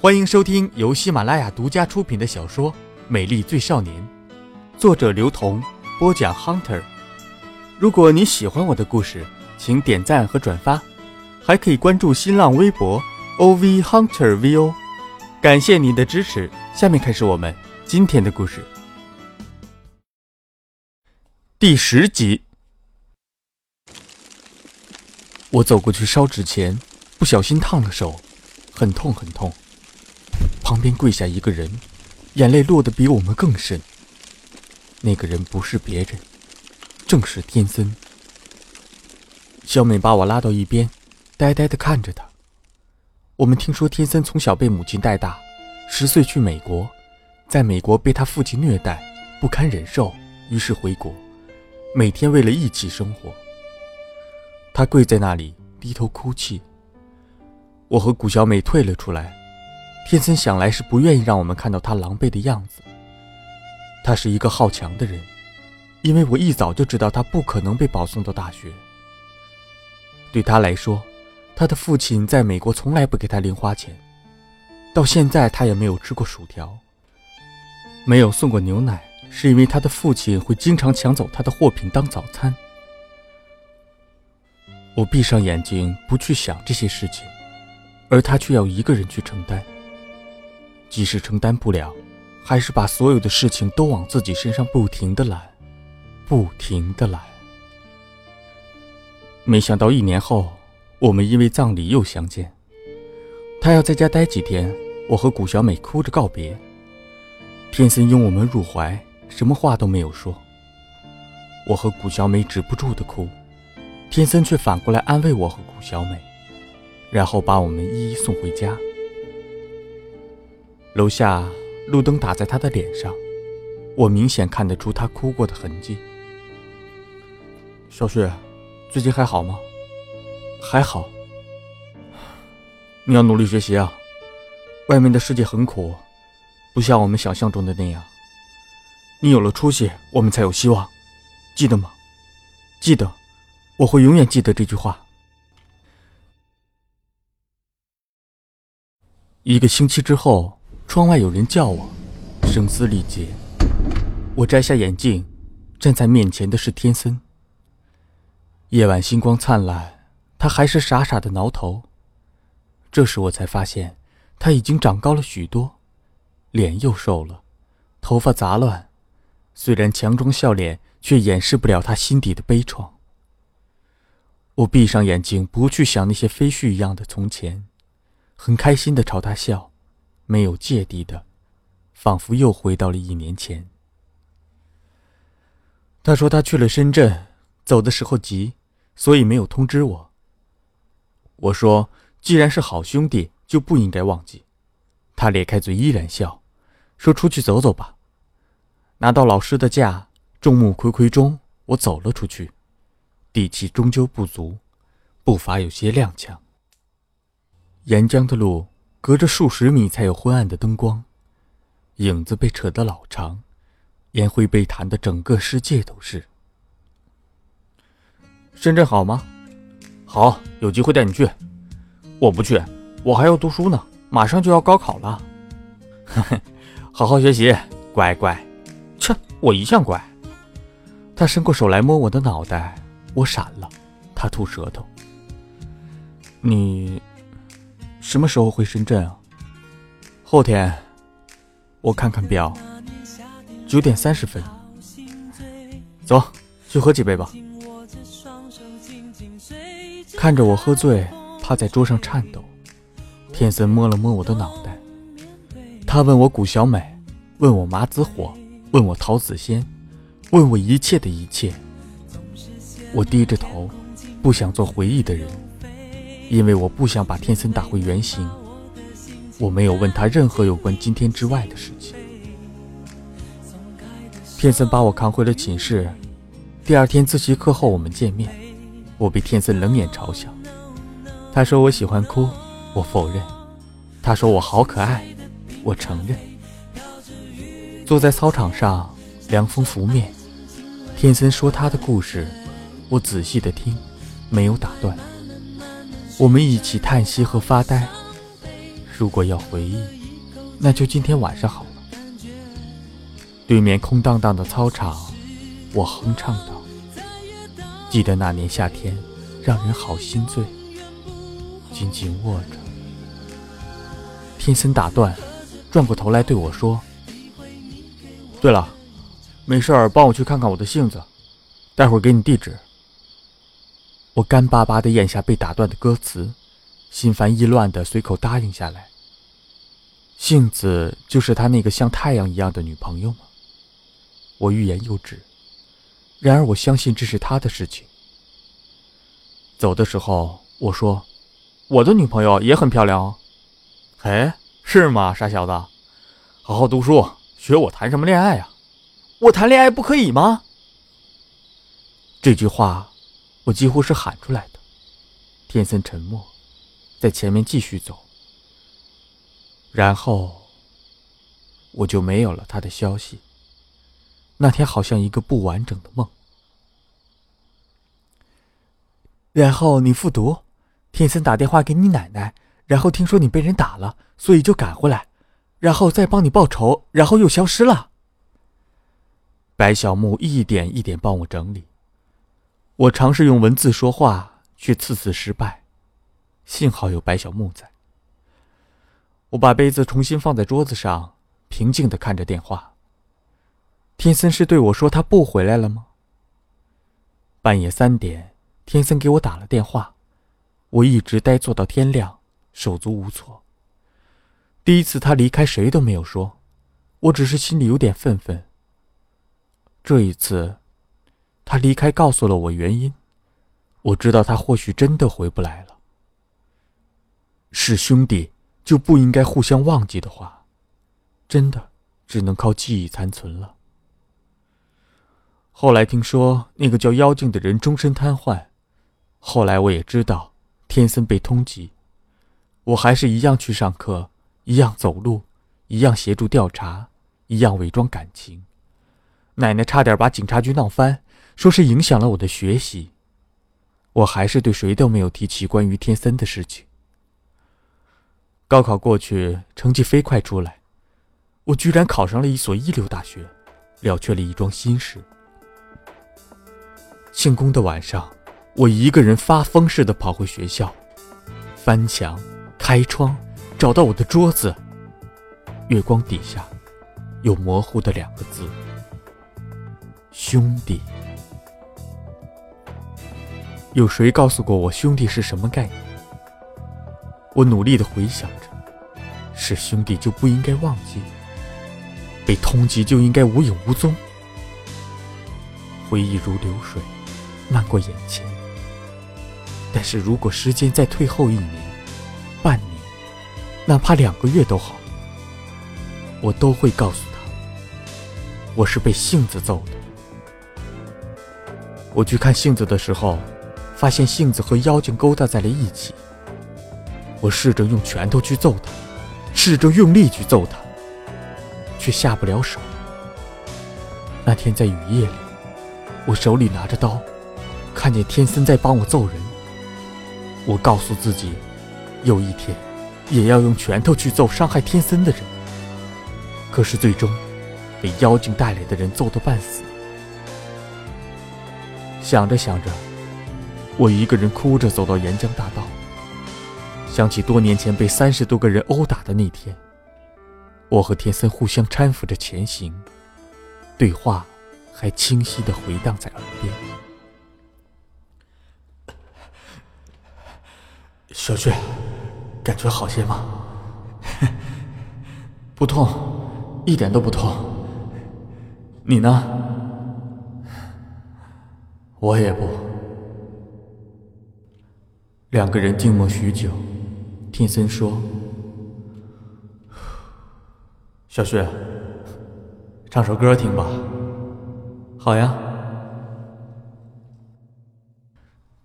欢迎收听由喜马拉雅独家出品的小说《美丽最少年》，作者刘同，播讲 Hunter。如果你喜欢我的故事，请点赞和转发，还可以关注新浪微博 OV Hunter VO。感谢您的支持。下面开始我们今天的故事。第十集，我走过去烧纸钱，不小心烫了手，很痛很痛。旁边跪下一个人，眼泪落得比我们更深。那个人不是别人，正是天森。小美把我拉到一边，呆呆地看着他。我们听说天森从小被母亲带大，十岁去美国，在美国被他父亲虐待，不堪忍受，于是回国，每天为了义气生活。他跪在那里低头哭泣。我和谷小美退了出来。天森想来是不愿意让我们看到他狼狈的样子。他是一个好强的人，因为我一早就知道他不可能被保送到大学。对他来说，他的父亲在美国从来不给他零花钱，到现在他也没有吃过薯条，没有送过牛奶，是因为他的父亲会经常抢走他的货品当早餐。我闭上眼睛，不去想这些事情，而他却要一个人去承担。即使承担不了，还是把所有的事情都往自己身上不停的揽，不停的揽。没想到一年后，我们因为葬礼又相见。他要在家待几天，我和谷小美哭着告别。天森拥我们入怀，什么话都没有说。我和谷小美止不住的哭，天森却反过来安慰我和谷小美，然后把我们一一送回家。楼下路灯打在他的脸上，我明显看得出他哭过的痕迹。小雪，最近还好吗？还好。你要努力学习啊，外面的世界很苦，不像我们想象中的那样。你有了出息，我们才有希望，记得吗？记得，我会永远记得这句话。一个星期之后。窗外有人叫我，声嘶力竭。我摘下眼镜，站在面前的是天森。夜晚星光灿烂，他还是傻傻的挠头。这时我才发现，他已经长高了许多，脸又瘦了，头发杂乱。虽然强装笑脸，却掩饰不了他心底的悲怆。我闭上眼睛，不去想那些飞絮一样的从前，很开心的朝他笑。没有芥蒂的，仿佛又回到了一年前。他说他去了深圳，走的时候急，所以没有通知我。我说既然是好兄弟，就不应该忘记。他咧开嘴依然笑，说出去走走吧。拿到老师的假，众目睽睽中，我走了出去，底气终究不足，步伐有些踉跄。沿江的路。隔着数十米才有昏暗的灯光，影子被扯得老长，烟灰被弹的整个世界都是。深圳好吗？好，有机会带你去。我不去，我还要读书呢，马上就要高考了。呵呵，好好学习，乖乖。切，我一向乖。他伸过手来摸我的脑袋，我闪了。他吐舌头。你。什么时候回深圳啊？后天。我看看表，九点三十分。走，去喝几杯吧。看着我喝醉，趴在桌上颤抖。天森摸了摸我的脑袋，他问我谷小美，问我马子火，问我陶子仙，问我一切的一切。我低着头，不想做回忆的人。因为我不想把天森打回原形，我没有问他任何有关今天之外的事情。天森把我扛回了寝室，第二天自习课后我们见面，我被天森冷眼嘲笑。他说我喜欢哭，我否认；他说我好可爱，我承认。坐在操场上，凉风拂面，天森说他的故事，我仔细的听，没有打断。我们一起叹息和发呆，如果要回忆，那就今天晚上好了。对面空荡荡的操场，我哼唱道：“记得那年夏天，让人好心醉，紧紧握着。”天森打断，转过头来对我说：“对了，没事儿，帮我去看看我的杏子，待会儿给你地址。”我干巴巴地咽下被打断的歌词，心烦意乱地随口答应下来。杏子就是他那个像太阳一样的女朋友吗？我欲言又止，然而我相信这是他的事情。走的时候我说：“我的女朋友也很漂亮哦。”哎，是吗，傻小子？好好读书，学我谈什么恋爱啊？我谈恋爱不可以吗？这句话。我几乎是喊出来的。天森沉默，在前面继续走。然后我就没有了他的消息。那天好像一个不完整的梦。然后你复读，天森打电话给你奶奶，然后听说你被人打了，所以就赶回来，然后再帮你报仇，然后又消失了。白小木一点一点帮我整理。我尝试用文字说话，却次次失败。幸好有白小木在。我把杯子重新放在桌子上，平静的看着电话。天森是对我说他不回来了吗？半夜三点，天森给我打了电话，我一直呆坐到天亮，手足无措。第一次他离开，谁都没有说，我只是心里有点愤愤。这一次。他离开，告诉了我原因。我知道他或许真的回不来了。是兄弟就不应该互相忘记的话，真的只能靠记忆残存了。后来听说那个叫妖精的人终身瘫痪，后来我也知道天森被通缉，我还是一样去上课，一样走路，一样协助调查，一样伪装感情。奶奶差点把警察局闹翻。说是影响了我的学习，我还是对谁都没有提起关于天森的事情。高考过去，成绩飞快出来，我居然考上了一所一流大学，了却了一桩心事。庆功的晚上，我一个人发疯似的跑回学校，翻墙、开窗，找到我的桌子。月光底下，有模糊的两个字：兄弟。有谁告诉过我兄弟是什么概念？我努力的回想着，是兄弟就不应该忘记，被通缉就应该无影无踪。回忆如流水，漫过眼前。但是如果时间再退后一年、半年，哪怕两个月都好，我都会告诉他，我是被杏子揍的。我去看杏子的时候。发现杏子和妖精勾搭在了一起，我试着用拳头去揍他，试着用力去揍他，却下不了手。那天在雨夜里，我手里拿着刀，看见天森在帮我揍人。我告诉自己，有一天也要用拳头去揍伤害天森的人。可是最终，被妖精带来的人揍得半死。想着想着。我一个人哭着走到沿江大道，想起多年前被三十多个人殴打的那天，我和田森互相搀扶着前行，对话还清晰的回荡在耳边。小雪，感觉好些吗？不痛，一点都不痛。你呢？我也不。两个人静默许久，天森说：“小雪，唱首歌听吧。”“好呀。”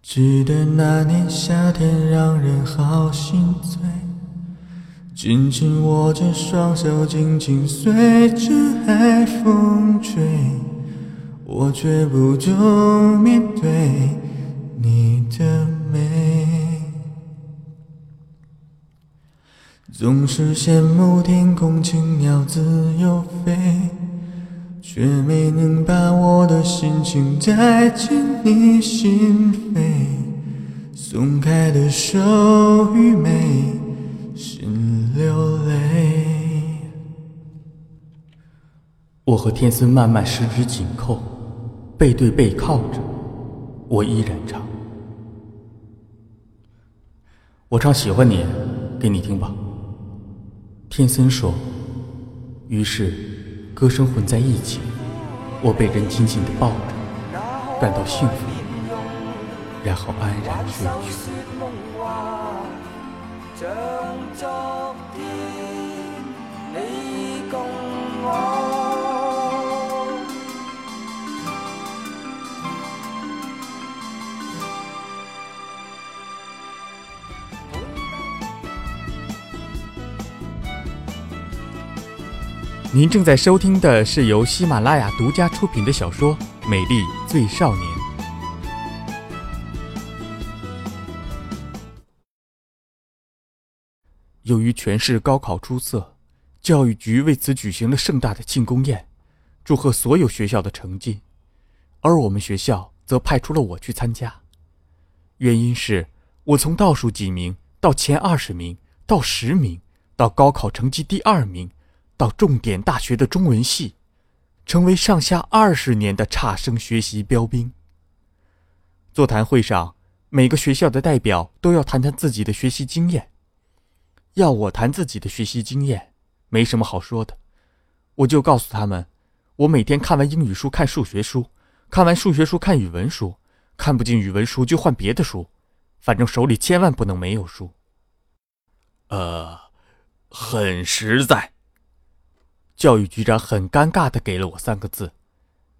记得那年夏天，让人好心醉，紧紧握着双手，紧紧随着海风吹，我却不懂面对总是羡慕天空青鸟自由飞，却没能把我的心情带进你心扉。松开的手与眉，心流泪。我和天孙慢慢十指紧扣，背对背靠着，我依然唱。我唱喜欢你，给你听吧。天森说：“于是，歌声混在一起，我被人紧紧地抱着，感到幸福，然后安然睡去。”您正在收听的是由喜马拉雅独家出品的小说《美丽最少年》。由于全市高考出色，教育局为此举行了盛大的庆功宴，祝贺所有学校的成绩，而我们学校则派出了我去参加。原因是我从倒数几名到前二十名，到十名，到高考成绩第二名。到重点大学的中文系，成为上下二十年的差生学习标兵。座谈会上，每个学校的代表都要谈谈自己的学习经验。要我谈自己的学习经验，没什么好说的，我就告诉他们，我每天看完英语书看数学书，看完数学书看语文书，看不进语文书就换别的书，反正手里千万不能没有书。呃，很实在。教育局长很尴尬的给了我三个字，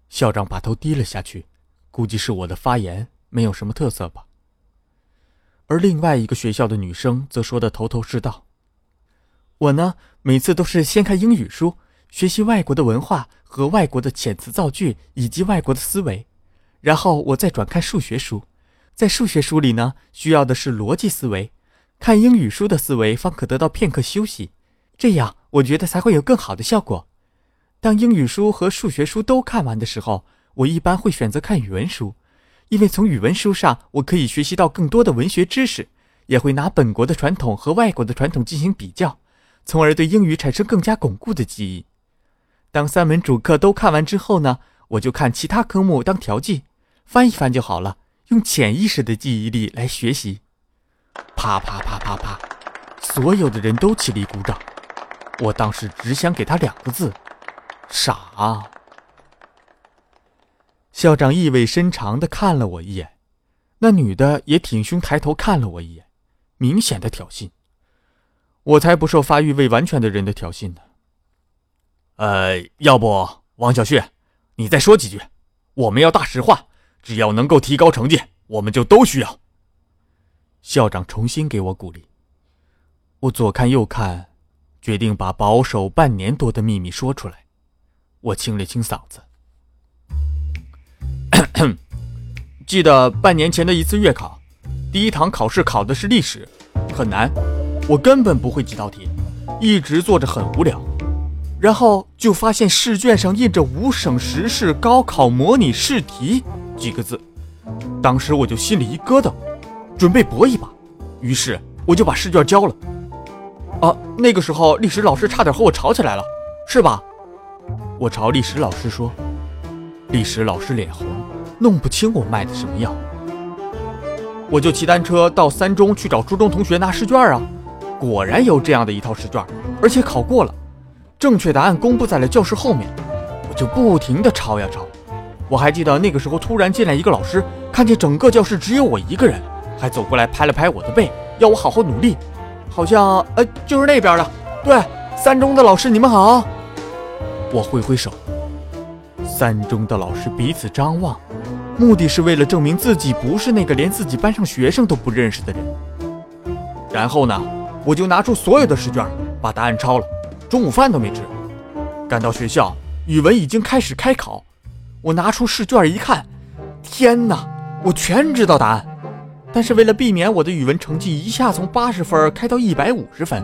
校长把头低了下去，估计是我的发言没有什么特色吧。而另外一个学校的女生则说的头头是道：“我呢，每次都是先看英语书，学习外国的文化和外国的遣词造句以及外国的思维，然后我再转看数学书，在数学书里呢，需要的是逻辑思维，看英语书的思维方可得到片刻休息。”这样，我觉得才会有更好的效果。当英语书和数学书都看完的时候，我一般会选择看语文书，因为从语文书上我可以学习到更多的文学知识，也会拿本国的传统和外国的传统进行比较，从而对英语产生更加巩固的记忆。当三门主课都看完之后呢，我就看其他科目当调剂，翻一翻就好了，用潜意识的记忆力来学习。啪啪啪啪啪，所有的人都起立鼓掌。我当时只想给他两个字：傻。校长意味深长的看了我一眼，那女的也挺胸抬头看了我一眼，明显的挑衅。我才不受发育未完全的人的挑衅呢。呃，要不王小旭，你再说几句？我们要大实话，只要能够提高成绩，我们就都需要。校长重新给我鼓励。我左看右看。决定把保守半年多的秘密说出来。我清了清嗓子，记得半年前的一次月考，第一堂考试考的是历史，很难，我根本不会几道题，一直做着很无聊。然后就发现试卷上印着“五省十市高考模拟试题”几个字，当时我就心里一咯噔，准备搏一把，于是我就把试卷交了。啊，那个时候历史老师差点和我吵起来了，是吧？我朝历史老师说，历史老师脸红，弄不清我卖的什么药。我就骑单车到三中去找初中同学拿试卷啊，果然有这样的一套试卷，而且考过了，正确答案公布在了教室后面，我就不停地抄呀抄。我还记得那个时候突然进来一个老师，看见整个教室只有我一个人，还走过来拍了拍我的背，要我好好努力。好像，呃，就是那边的。对，三中的老师，你们好。我挥挥手。三中的老师彼此张望，目的是为了证明自己不是那个连自己班上学生都不认识的人。然后呢，我就拿出所有的试卷，把答案抄了。中午饭都没吃。赶到学校，语文已经开始开考。我拿出试卷一看，天哪，我全知道答案。但是为了避免我的语文成绩一下从八十分开到一百五十分，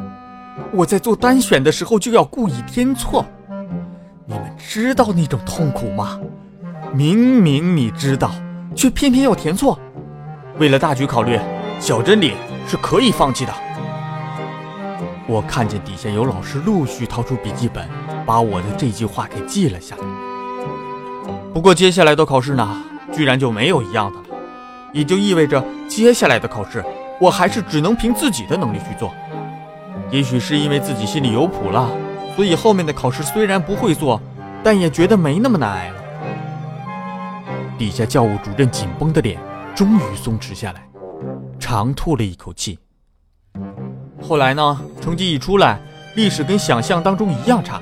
我在做单选的时候就要故意添错。你们知道那种痛苦吗？明明你知道，却偏偏要填错。为了大局考虑，小真理是可以放弃的。我看见底下有老师陆续掏出笔记本，把我的这句话给记了下来。不过接下来的考试呢，居然就没有一样的，也就意味着接下来的考试，我还是只能凭自己的能力去做。也许是因为自己心里有谱了。所以后面的考试虽然不会做，但也觉得没那么难挨了。底下教务主任紧绷的脸终于松弛下来，长吐了一口气。后来呢，成绩一出来，历史跟想象当中一样差，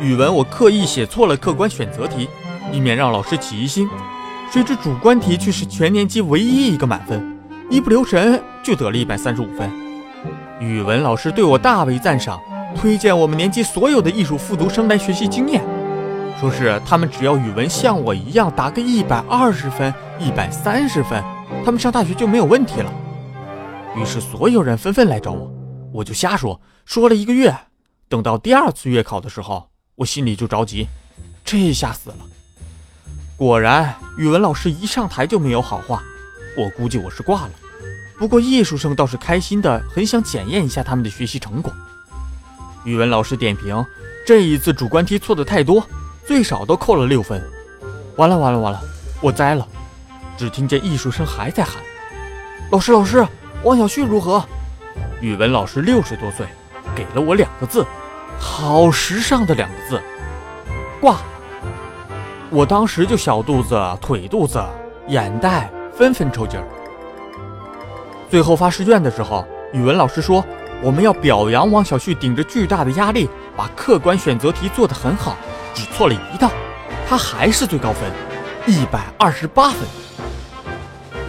语文我刻意写错了客观选择题，以免让老师起疑心。谁知主观题却是全年级唯一一个满分，一不留神就得了一百三十五分。语文老师对我大为赞赏。推荐我们年级所有的艺术复读生来学习经验，说是他们只要语文像我一样答个一百二十分、一百三十分，他们上大学就没有问题了。于是所有人纷纷来找我，我就瞎说，说了一个月。等到第二次月考的时候，我心里就着急，这下死了。果然，语文老师一上台就没有好话，我估计我是挂了。不过艺术生倒是开心的，很想检验一下他们的学习成果。语文老师点评：这一次主观题错的太多，最少都扣了六分。完了完了完了，我栽了！只听见艺术生还在喊：“老师老师，王小旭如何？”语文老师六十多岁，给了我两个字，好时尚的两个字：挂。我当时就小肚子、腿肚子、眼袋纷纷抽筋儿。最后发试卷的时候，语文老师说。我们要表扬王小旭顶着巨大的压力，把客观选择题做得很好，只错了一道，他还是最高分，一百二十八分。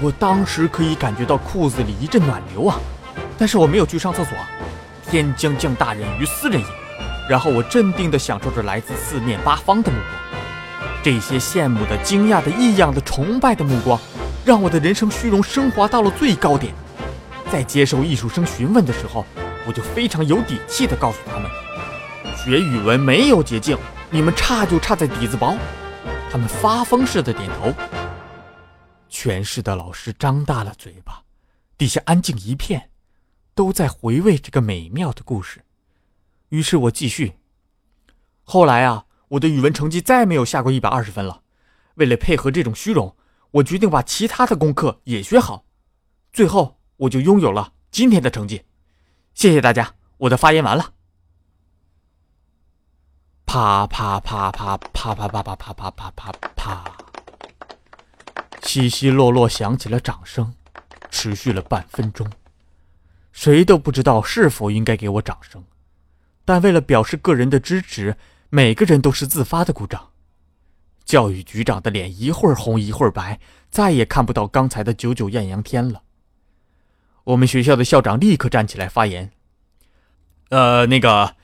我当时可以感觉到裤子里一阵暖流啊，但是我没有去上厕所。天将降大任于斯人也。然后我镇定地享受着来自四面八方的目光，这些羡慕的、惊讶的、异样的、崇拜的目光，让我的人生虚荣升华到了最高点。在接受艺术生询问的时候。我就非常有底气地告诉他们，学语文没有捷径，你们差就差在底子薄。他们发疯似的点头。全市的老师张大了嘴巴，底下安静一片，都在回味这个美妙的故事。于是我继续。后来啊，我的语文成绩再没有下过一百二十分了。为了配合这种虚荣，我决定把其他的功课也学好。最后，我就拥有了今天的成绩。谢谢大家，我的发言完了。啪啪啪啪啪啪啪啪啪啪啪啪啪，稀稀落落响起了掌声，持续了半分钟。谁都不知道是否应该给我掌声，但为了表示个人的支持，每个人都是自发的鼓掌。教育局长的脸一会儿红一会儿白，再也看不到刚才的九九艳阳天了。我们学校的校长立刻站起来发言。呃，那个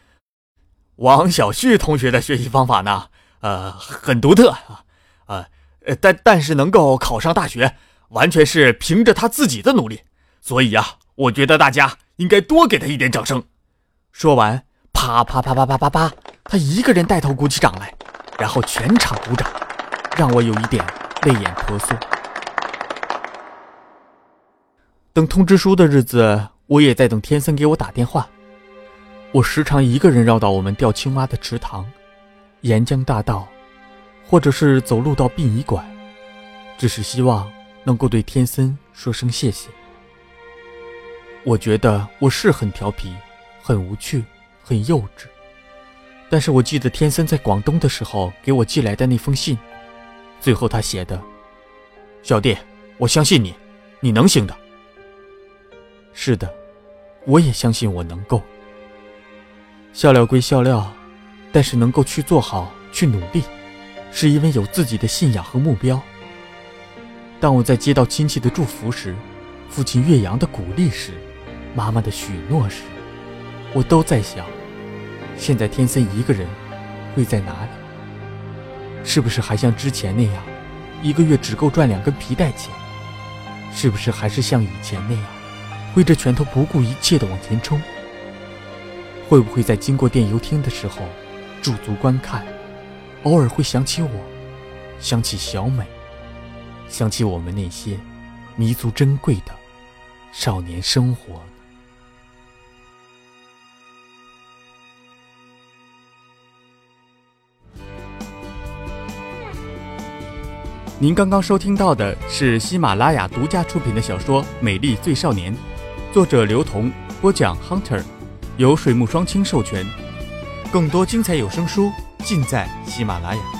王小旭同学的学习方法呢，呃，很独特啊，呃，但但是能够考上大学，完全是凭着他自己的努力。所以呀，我觉得大家应该多给他一点掌声。说完，啪啪啪啪啪啪啪，他一个人带头鼓起掌来，然后全场鼓掌，让我有一点泪眼婆娑。等通知书的日子，我也在等天森给我打电话。我时常一个人绕到我们钓青蛙的池塘、沿江大道，或者是走路到殡仪馆，只是希望能够对天森说声谢谢。我觉得我是很调皮、很无趣、很幼稚，但是我记得天森在广东的时候给我寄来的那封信，最后他写的：“小弟，我相信你，你能行的。”是的，我也相信我能够。笑料归笑料，但是能够去做好、去努力，是因为有自己的信仰和目标。当我在接到亲戚的祝福时，父亲岳阳的鼓励时，妈妈的许诺时，我都在想：现在天森一个人会在哪里？是不是还像之前那样，一个月只够赚两根皮带钱？是不是还是像以前那样？挥着拳头不顾一切的往前冲，会不会在经过电邮厅的时候驻足观看，偶尔会想起我，想起小美，想起我们那些弥足珍贵的少年生活？您刚刚收听到的是喜马拉雅独家出品的小说《美丽最少年》，作者刘同，播讲 Hunter，由水木双清授权。更多精彩有声书尽在喜马拉雅。